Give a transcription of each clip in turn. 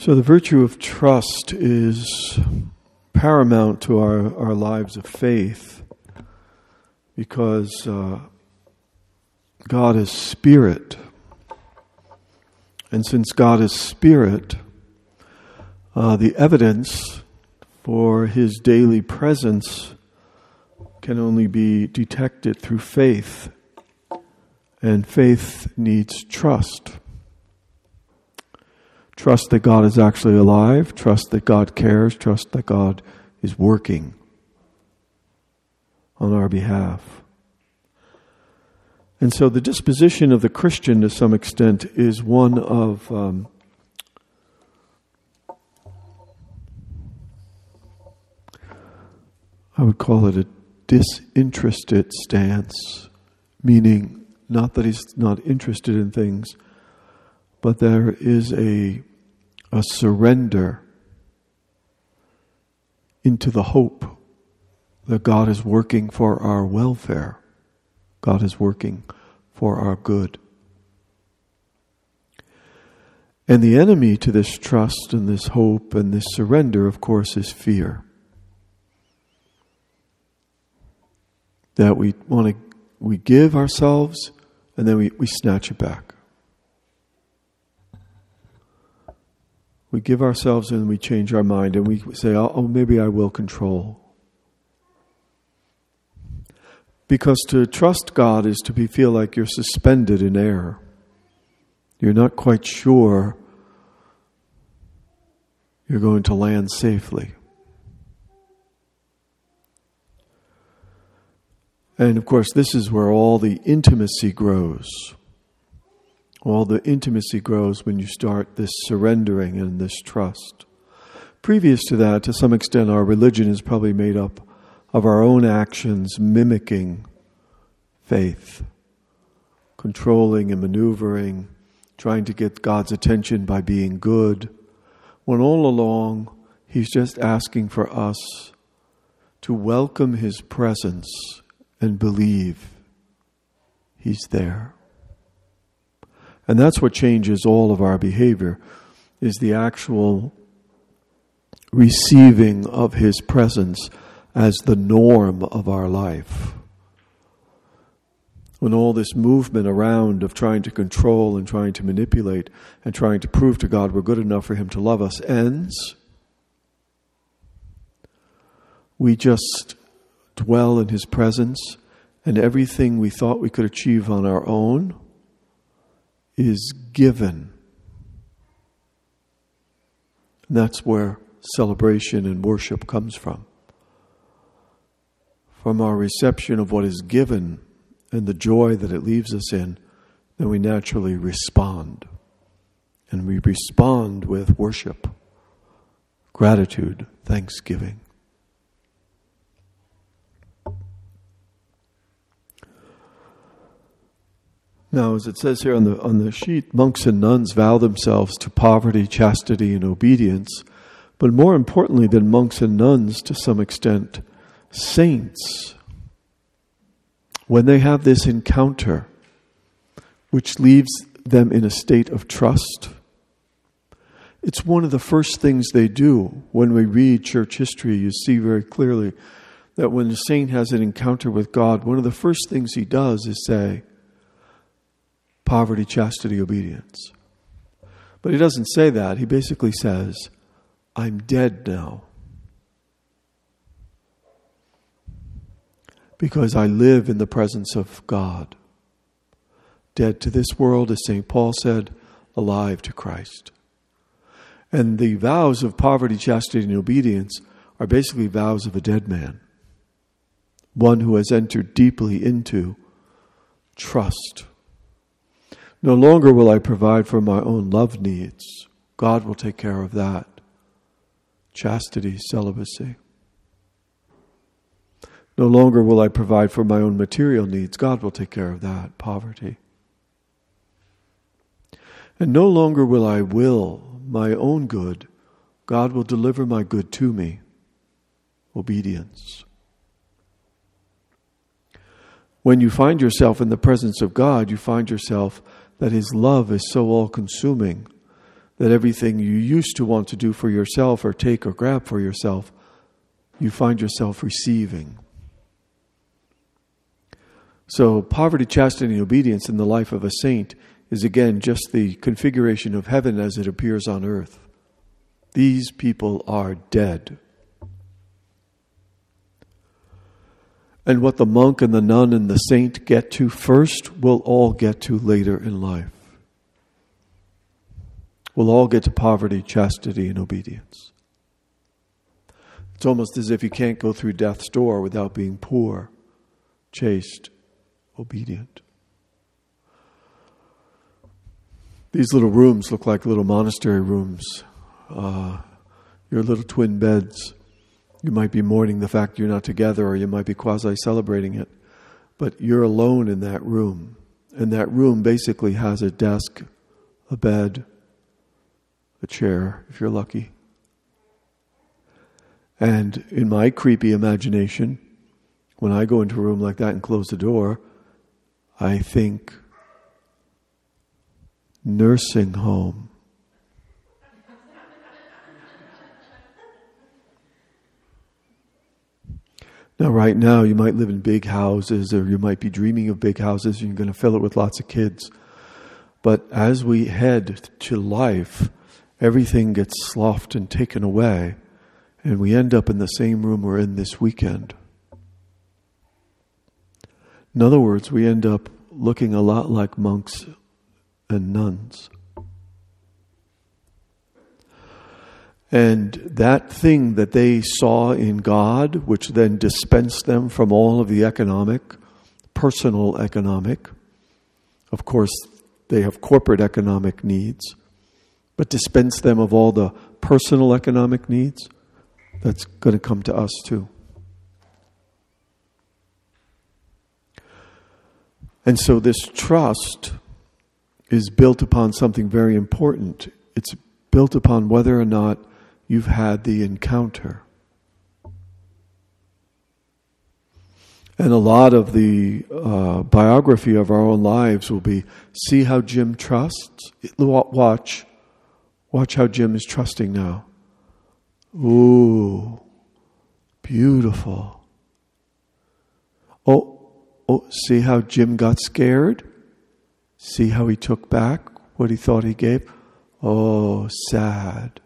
So, the virtue of trust is paramount to our, our lives of faith because uh, God is spirit. And since God is spirit, uh, the evidence for his daily presence can only be detected through faith. And faith needs trust. Trust that God is actually alive, trust that God cares, trust that God is working on our behalf. And so the disposition of the Christian to some extent is one of um, I would call it a disinterested stance, meaning not that he's not interested in things, but there is a a surrender into the hope that God is working for our welfare. God is working for our good. And the enemy to this trust and this hope and this surrender, of course, is fear. That we want to, we give ourselves and then we, we snatch it back. We give ourselves and we change our mind and we say, oh, oh, maybe I will control. Because to trust God is to be, feel like you're suspended in air. You're not quite sure you're going to land safely. And of course, this is where all the intimacy grows. All the intimacy grows when you start this surrendering and this trust. Previous to that, to some extent, our religion is probably made up of our own actions mimicking faith, controlling and maneuvering, trying to get God's attention by being good, when all along He's just asking for us to welcome His presence and believe He's there. And that's what changes all of our behavior is the actual receiving of his presence as the norm of our life. When all this movement around of trying to control and trying to manipulate and trying to prove to God we're good enough for him to love us ends, we just dwell in his presence and everything we thought we could achieve on our own is given. And that's where celebration and worship comes from. From our reception of what is given and the joy that it leaves us in, then we naturally respond. And we respond with worship, gratitude, thanksgiving. Now, as it says here on the, on the sheet, monks and nuns vow themselves to poverty, chastity, and obedience. But more importantly than monks and nuns, to some extent, saints. When they have this encounter, which leaves them in a state of trust, it's one of the first things they do. When we read church history, you see very clearly that when a saint has an encounter with God, one of the first things he does is say, poverty, chastity, obedience. But he doesn't say that. He basically says, I'm dead now. Because I live in the presence of God. Dead to this world, as St. Paul said, alive to Christ. And the vows of poverty, chastity, and obedience are basically vows of a dead man, one who has entered deeply into trust no longer will I provide for my own love needs. God will take care of that. Chastity, celibacy. No longer will I provide for my own material needs. God will take care of that. Poverty. And no longer will I will my own good. God will deliver my good to me. Obedience. When you find yourself in the presence of God, you find yourself that His love is so all consuming that everything you used to want to do for yourself or take or grab for yourself, you find yourself receiving. So, poverty, chastity, and obedience in the life of a saint is again just the configuration of heaven as it appears on earth. These people are dead. And what the monk and the nun and the saint get to first, we'll all get to later in life. We'll all get to poverty, chastity, and obedience. It's almost as if you can't go through death's door without being poor, chaste, obedient. These little rooms look like little monastery rooms. Uh, your little twin beds. You might be mourning the fact you're not together, or you might be quasi celebrating it. But you're alone in that room. And that room basically has a desk, a bed, a chair, if you're lucky. And in my creepy imagination, when I go into a room like that and close the door, I think nursing home. Now, right now, you might live in big houses or you might be dreaming of big houses and you're going to fill it with lots of kids. But as we head to life, everything gets sloughed and taken away, and we end up in the same room we're in this weekend. In other words, we end up looking a lot like monks and nuns. And that thing that they saw in God, which then dispensed them from all of the economic, personal economic, of course, they have corporate economic needs, but dispense them of all the personal economic needs, that's going to come to us too. And so this trust is built upon something very important. It's built upon whether or not you've had the encounter. And a lot of the uh, biography of our own lives will be see how Jim trusts. Watch. Watch how Jim is trusting now. Ooh, beautiful. Oh, oh, see how Jim got scared? See how he took back what he thought he gave? Oh, sad.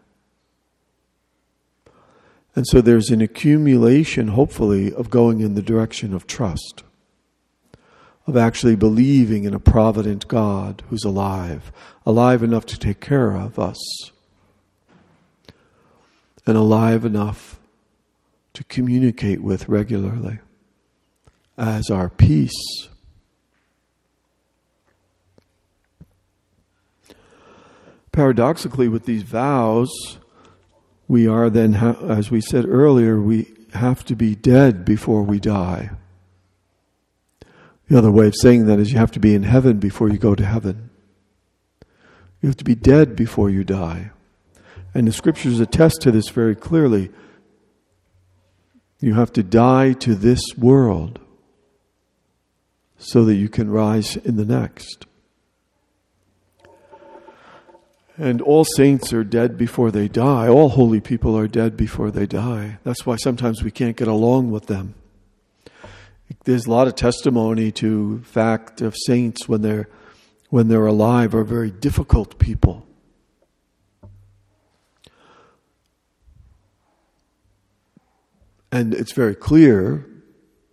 And so there's an accumulation, hopefully, of going in the direction of trust, of actually believing in a provident God who's alive, alive enough to take care of us, and alive enough to communicate with regularly as our peace. Paradoxically, with these vows, we are then, as we said earlier, we have to be dead before we die. The other way of saying that is you have to be in heaven before you go to heaven. You have to be dead before you die. And the scriptures attest to this very clearly. You have to die to this world so that you can rise in the next. And all saints are dead before they die. All holy people are dead before they die. That's why sometimes we can't get along with them. There's a lot of testimony to fact of saints when they're when they're alive are very difficult people. And it's very clear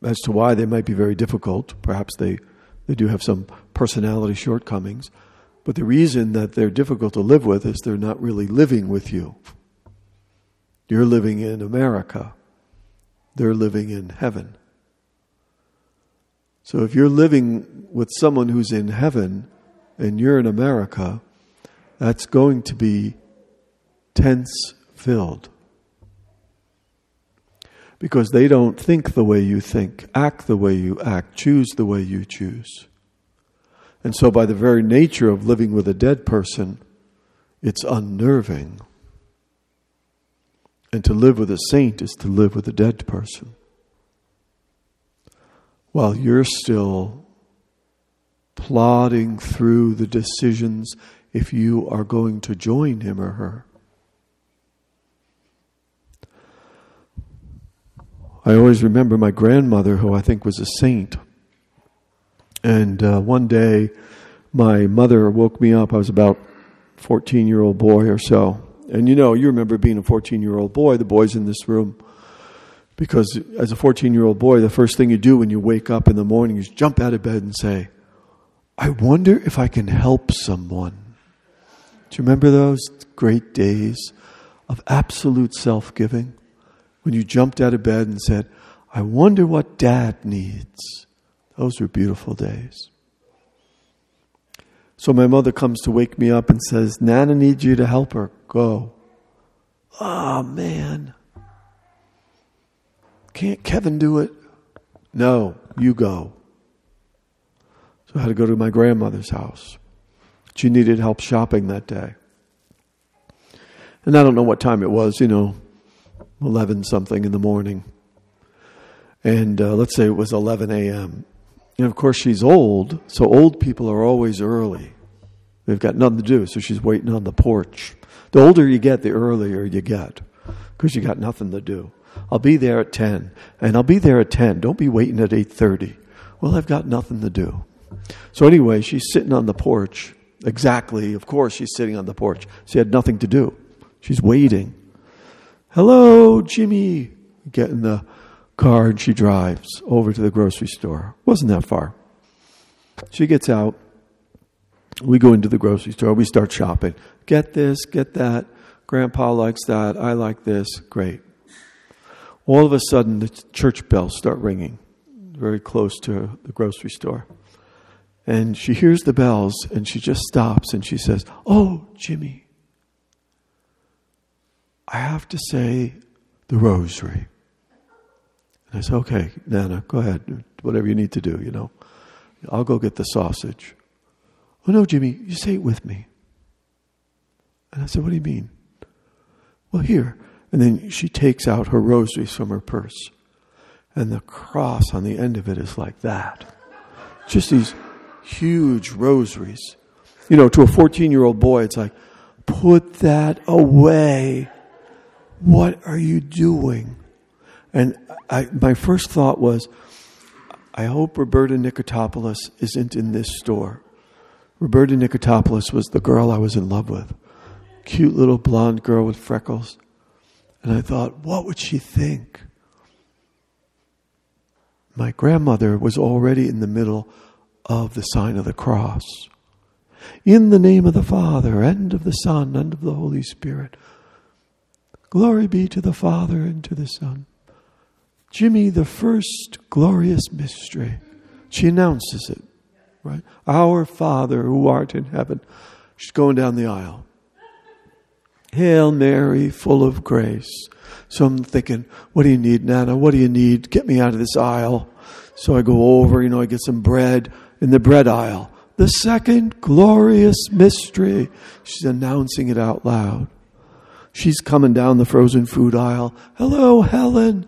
as to why they might be very difficult. Perhaps they, they do have some personality shortcomings. But the reason that they're difficult to live with is they're not really living with you. You're living in America, they're living in heaven. So if you're living with someone who's in heaven and you're in America, that's going to be tense filled. Because they don't think the way you think, act the way you act, choose the way you choose. And so, by the very nature of living with a dead person, it's unnerving. And to live with a saint is to live with a dead person. While you're still plodding through the decisions if you are going to join him or her. I always remember my grandmother, who I think was a saint. And uh, one day, my mother woke me up. I was about 14 year old boy or so. And you know, you remember being a 14 year old boy, the boys in this room. Because as a 14 year old boy, the first thing you do when you wake up in the morning is jump out of bed and say, I wonder if I can help someone. Do you remember those great days of absolute self giving? When you jumped out of bed and said, I wonder what dad needs. Those were beautiful days. So my mother comes to wake me up and says, Nana needs you to help her. Go. Oh, man. Can't Kevin do it? No, you go. So I had to go to my grandmother's house. She needed help shopping that day. And I don't know what time it was, you know, 11 something in the morning. And uh, let's say it was 11 a.m. And of course, she's old, so old people are always early. They've got nothing to do, so she's waiting on the porch. The older you get, the earlier you get, because you got nothing to do. I'll be there at 10, and I'll be there at 10. Don't be waiting at 8.30. Well, I've got nothing to do. So anyway, she's sitting on the porch. Exactly, of course, she's sitting on the porch. She had nothing to do. She's waiting. Hello, Jimmy. Getting the car and she drives over to the grocery store. Wasn't that far. She gets out. We go into the grocery store. We start shopping. Get this, get that. Grandpa likes that. I like this. Great. All of a sudden, the church bells start ringing very close to the grocery store. And she hears the bells and she just stops and she says, Oh, Jimmy, I have to say the rosary. I said, okay, Nana, go ahead. Whatever you need to do, you know. I'll go get the sausage. Oh, no, Jimmy, you say it with me. And I said, what do you mean? Well, here. And then she takes out her rosaries from her purse. And the cross on the end of it is like that. Just these huge rosaries. You know, to a 14 year old boy, it's like, put that away. What are you doing? And I, my first thought was, I hope Roberta Nicotopoulos isn't in this store. Roberta Nicotopoulos was the girl I was in love with. Cute little blonde girl with freckles. And I thought, what would she think? My grandmother was already in the middle of the sign of the cross. In the name of the Father, and of the Son, and of the Holy Spirit. Glory be to the Father, and to the Son, Jimmy, the first glorious mystery. She announces it, right? Our Father who art in heaven. She's going down the aisle. Hail Mary, full of grace. So I'm thinking, what do you need, Nana? What do you need? Get me out of this aisle. So I go over, you know, I get some bread in the bread aisle. The second glorious mystery. She's announcing it out loud. She's coming down the frozen food aisle. Hello, Helen.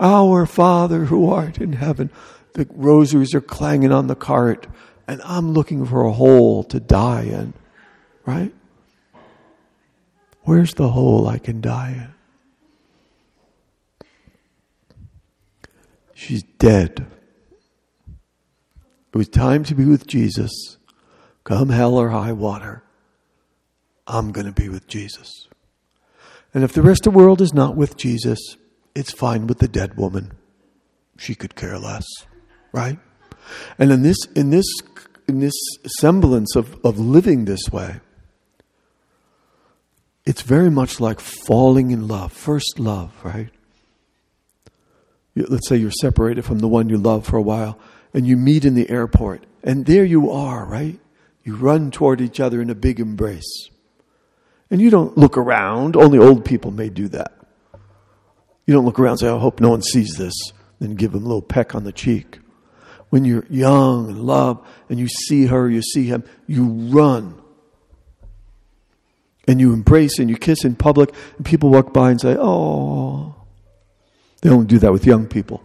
Our Father who art in heaven. The rosaries are clanging on the cart, and I'm looking for a hole to die in, right? Where's the hole I can die in? She's dead. It was time to be with Jesus. Come hell or high water, I'm going to be with Jesus. And if the rest of the world is not with Jesus, it's fine with the dead woman. She could care less, right? And in this, in this, in this semblance of, of living this way, it's very much like falling in love, first love, right? Let's say you're separated from the one you love for a while, and you meet in the airport, and there you are, right? You run toward each other in a big embrace. And you don't look around, only old people may do that. You don't look around and say, I hope no one sees this, then give them a little peck on the cheek. When you're young and love and you see her, you see him, you run. And you embrace and you kiss in public, and people walk by and say, Oh. They don't do that with young people.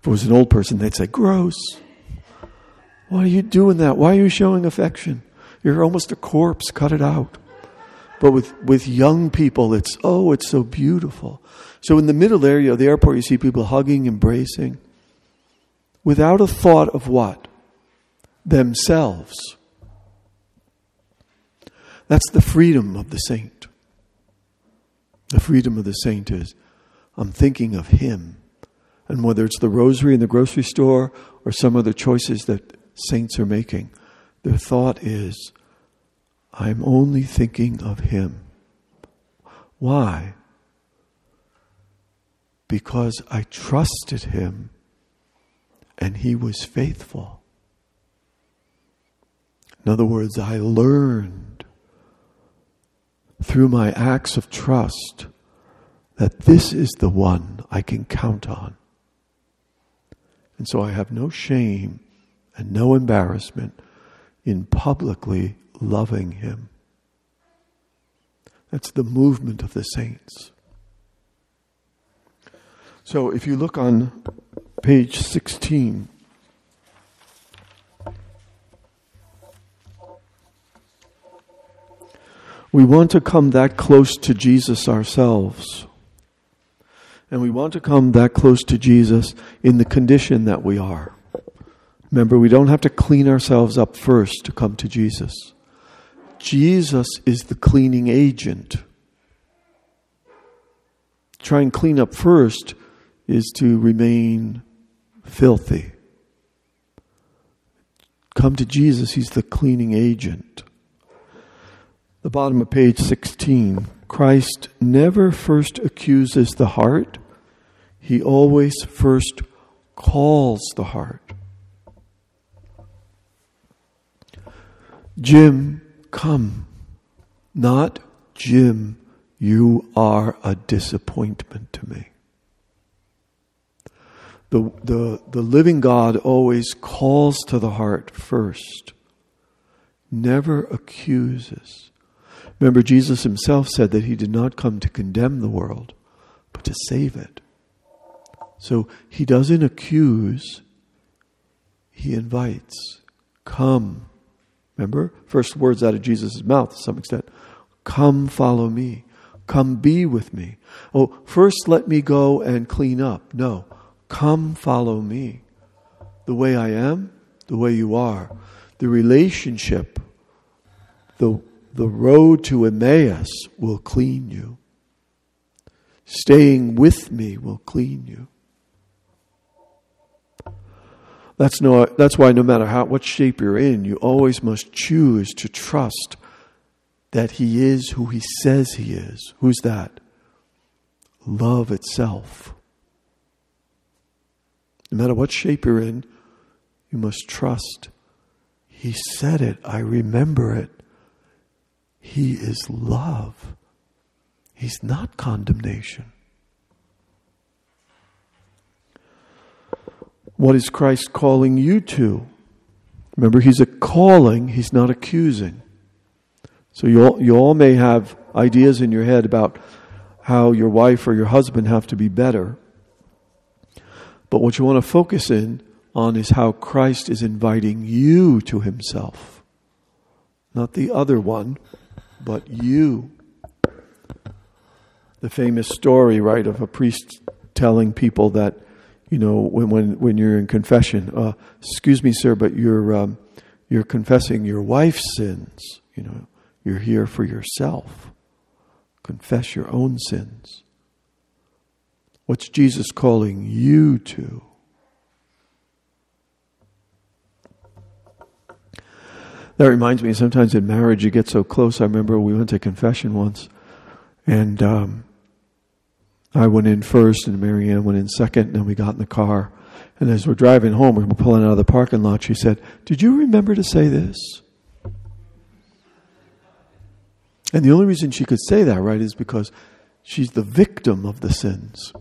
If it was an old person, they'd say, Gross. Why are you doing that? Why are you showing affection? You're almost a corpse, cut it out. But with, with young people, it's, oh, it's so beautiful. So in the middle area of the airport, you see people hugging, embracing, without a thought of what? Themselves. That's the freedom of the saint. The freedom of the saint is I'm thinking of him. And whether it's the rosary in the grocery store or some other choices that saints are making, their thought is, I'm only thinking of him. Why? Because I trusted him and he was faithful. In other words, I learned through my acts of trust that this is the one I can count on. And so I have no shame and no embarrassment in publicly loving him. That's the movement of the saints. So if you look on page 16, we want to come that close to Jesus ourselves. And we want to come that close to Jesus in the condition that we are. Remember, we don't have to clean ourselves up first to come to Jesus. Jesus is the cleaning agent. Try and clean up first is to remain filthy. Come to Jesus, He's the cleaning agent. The bottom of page 16 Christ never first accuses the heart, He always first calls the heart. Jim, come. Not Jim, you are a disappointment to me. The, the, the living God always calls to the heart first, never accuses. Remember, Jesus himself said that he did not come to condemn the world, but to save it. So he doesn't accuse, he invites. Come. Remember? First words out of Jesus' mouth to some extent. Come follow me. Come be with me. Oh, first let me go and clean up. No. Come follow me. The way I am, the way you are. The relationship, the, the road to Emmaus will clean you. Staying with me will clean you. That's, no, that's why no matter how, what shape you're in, you always must choose to trust that He is who He says He is. Who's that? Love itself. No matter what shape you're in, you must trust. He said it. I remember it. He is love. He's not condemnation. What is Christ calling you to? Remember, He's a calling, He's not accusing. So you all, you all may have ideas in your head about how your wife or your husband have to be better. But what you want to focus in on is how Christ is inviting you to Himself. Not the other one, but you. The famous story, right, of a priest telling people that you know, when when when you're in confession, uh, excuse me, sir, but you're um, you're confessing your wife's sins. You know, you're here for yourself. Confess your own sins. What's Jesus calling you to? That reminds me, sometimes in marriage you get so close. I remember we went to confession once, and um, I went in first and Marianne went in second, and then we got in the car. And as we're driving home, we were pulling out of the parking lot, she said, Did you remember to say this? And the only reason she could say that, right, is because she's the victim of the sins.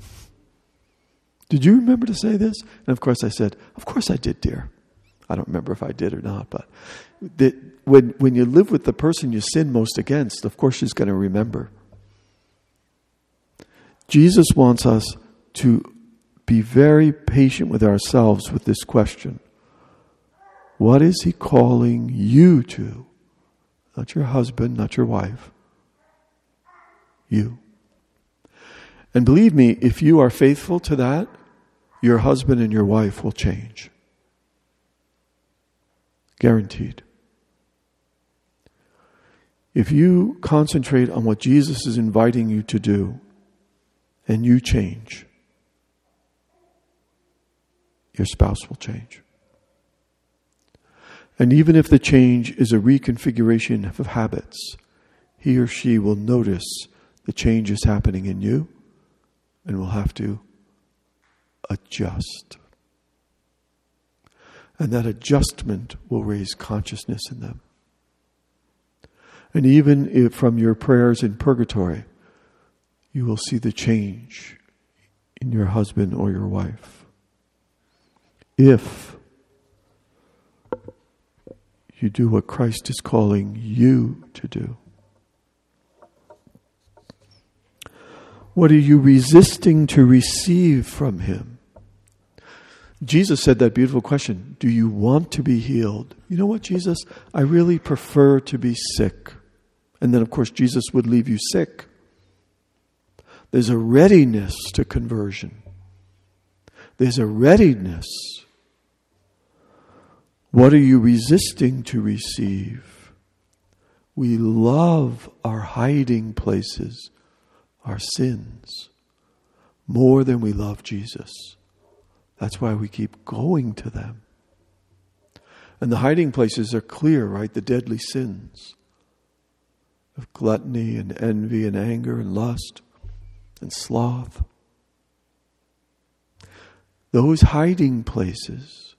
Did you remember to say this? And of course I said, Of course I did, dear. I don't remember if I did or not, but that when, when you live with the person you sin most against, of course she's going to remember. Jesus wants us to be very patient with ourselves with this question What is He calling you to? Not your husband, not your wife. You. And believe me, if you are faithful to that, your husband and your wife will change. Guaranteed. If you concentrate on what Jesus is inviting you to do and you change, your spouse will change. And even if the change is a reconfiguration of habits, he or she will notice the change is happening in you and will have to adjust. And that adjustment will raise consciousness in them. And even if from your prayers in purgatory, you will see the change in your husband or your wife. If you do what Christ is calling you to do. What are you resisting to receive from Him? Jesus said that beautiful question Do you want to be healed? You know what, Jesus? I really prefer to be sick. And then, of course, Jesus would leave you sick. There's a readiness to conversion, there's a readiness what are you resisting to receive? We love our hiding places, our sins, more than we love Jesus. That's why we keep going to them. And the hiding places are clear, right? The deadly sins of gluttony and envy and anger and lust and sloth. Those hiding places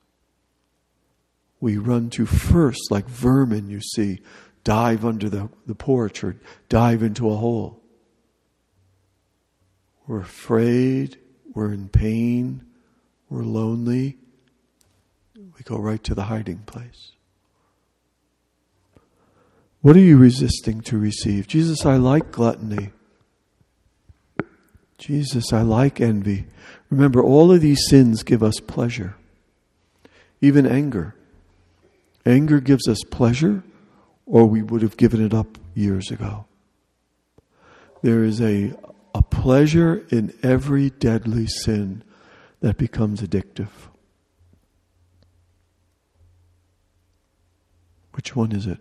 we run to first, like vermin, you see, dive under the, the porch or dive into a hole. We're afraid, we're in pain, we're lonely. We go right to the hiding place. What are you resisting to receive? Jesus, I like gluttony. Jesus, I like envy. Remember, all of these sins give us pleasure, even anger. Anger gives us pleasure, or we would have given it up years ago. There is a, a pleasure in every deadly sin that becomes addictive. Which one is it?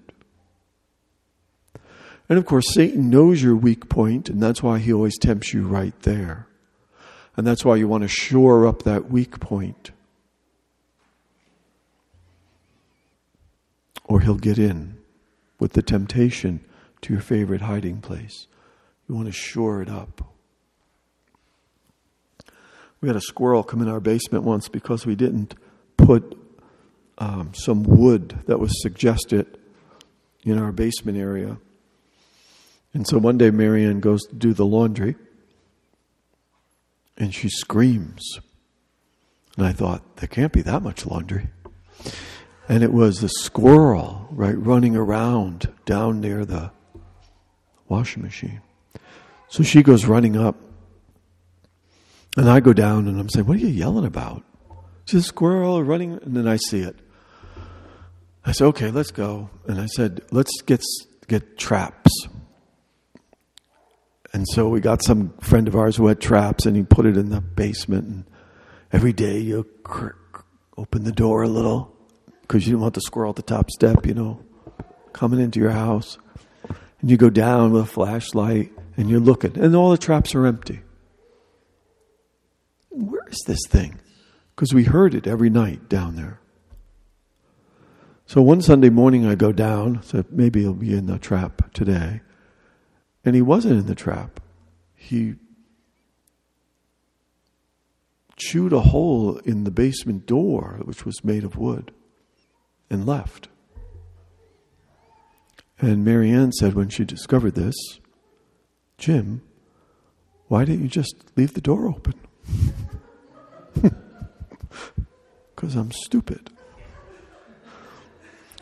And of course, Satan knows your weak point, and that's why he always tempts you right there. And that's why you want to shore up that weak point. or he'll get in with the temptation to your favorite hiding place. You want to shore it up. We had a squirrel come in our basement once because we didn't put um, some wood that was suggested in our basement area. And so one day Marianne goes to do the laundry and she screams. And I thought, there can't be that much laundry. And it was the squirrel, right, running around down near the washing machine. So she goes running up. And I go down and I'm saying, What are you yelling about? She's a squirrel running. And then I see it. I said, Okay, let's go. And I said, Let's get, get traps. And so we got some friend of ours who had traps and he put it in the basement. And every day you open the door a little because you didn't want the squirrel at the top step, you know, coming into your house. And you go down with a flashlight and you're looking, and all the traps are empty. Where is this thing? Because we heard it every night down there. So one Sunday morning, I go down, so maybe he'll be in the trap today. And he wasn't in the trap. He chewed a hole in the basement door, which was made of wood and left. And Marianne said when she discovered this, Jim, why didn't you just leave the door open? Because I'm stupid.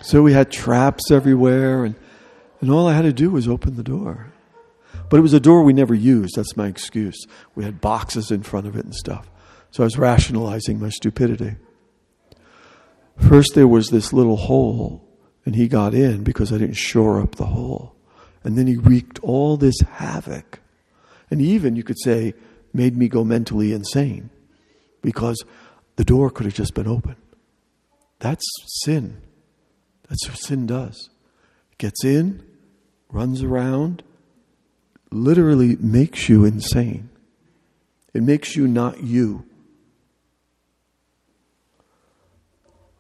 So we had traps everywhere, and, and all I had to do was open the door. But it was a door we never used. That's my excuse. We had boxes in front of it and stuff. So I was rationalizing my stupidity. First, there was this little hole, And he got in because I didn't shore up the hole. And then he wreaked all this havoc. And even, you could say, made me go mentally insane because the door could have just been open. That's sin. That's what sin does. It gets in, runs around, literally makes you insane. It makes you not you.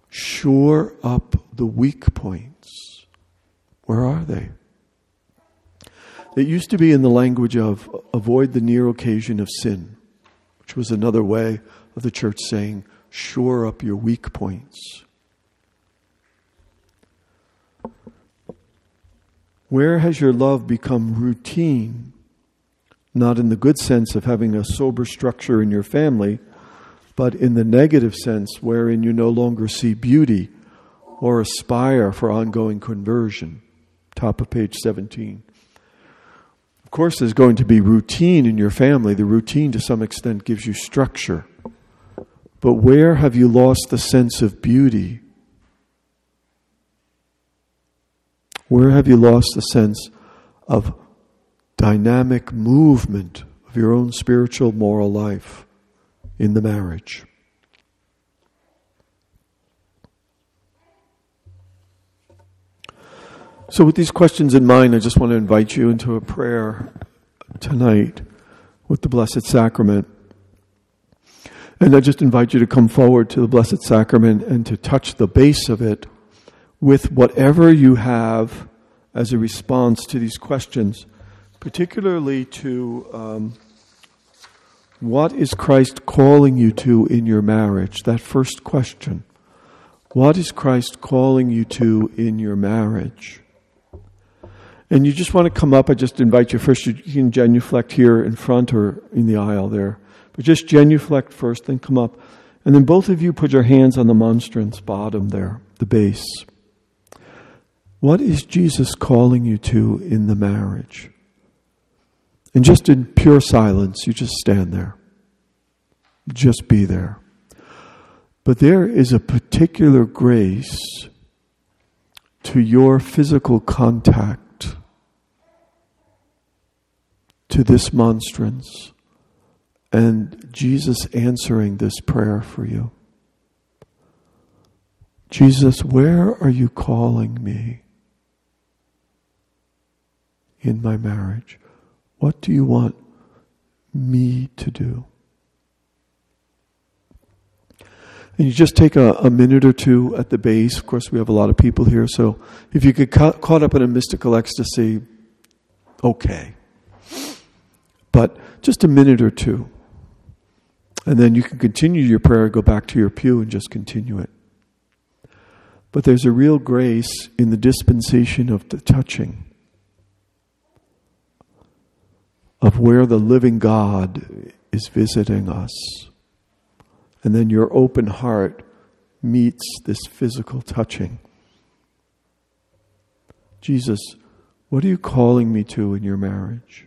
Shore up the weak points. Where are they? It used to be in the language of avoid the near occasion of sin, which was another way of the church saying, shore up your weak points. Where has your love become routine? Not in the good sense of having a sober structure in your family, but in the negative sense wherein you no longer see beauty or aspire for ongoing conversion. Top of page 17. Of course, there's going to be routine in your family. The routine, to some extent, gives you structure. But where have you lost the sense of beauty? Where have you lost the sense of dynamic movement of your own spiritual, moral life in the marriage? So, with these questions in mind, I just want to invite you into a prayer tonight with the Blessed Sacrament. And I just invite you to come forward to the Blessed Sacrament and to touch the base of it with whatever you have as a response to these questions, particularly to um, what is Christ calling you to in your marriage? That first question. What is Christ calling you to in your marriage? And you just want to come up, I just invite you first, you can genuflect here in front or in the aisle there. But just genuflect first, then come up. And then both of you put your hands on the monstrance bottom there, the base. What is Jesus calling you to in the marriage? And just in pure silence, you just stand there. Just be there. But there is a particular grace to your physical contact to this monstrance and Jesus answering this prayer for you. Jesus, where are you calling me? In my marriage? What do you want me to do? And you just take a, a, minute or two at the base. Of course, we have a lot of people here, so if you get ca- caught up in a mystical ecstasy, okay. But just a minute or two. And then you can continue your prayer, go back to your pew, and just continue it. But there's a real grace in the dispensation of the touching. Of where the living God is visiting us. And then your open heart meets this physical touching. Jesus, what are you calling me to in your marriage?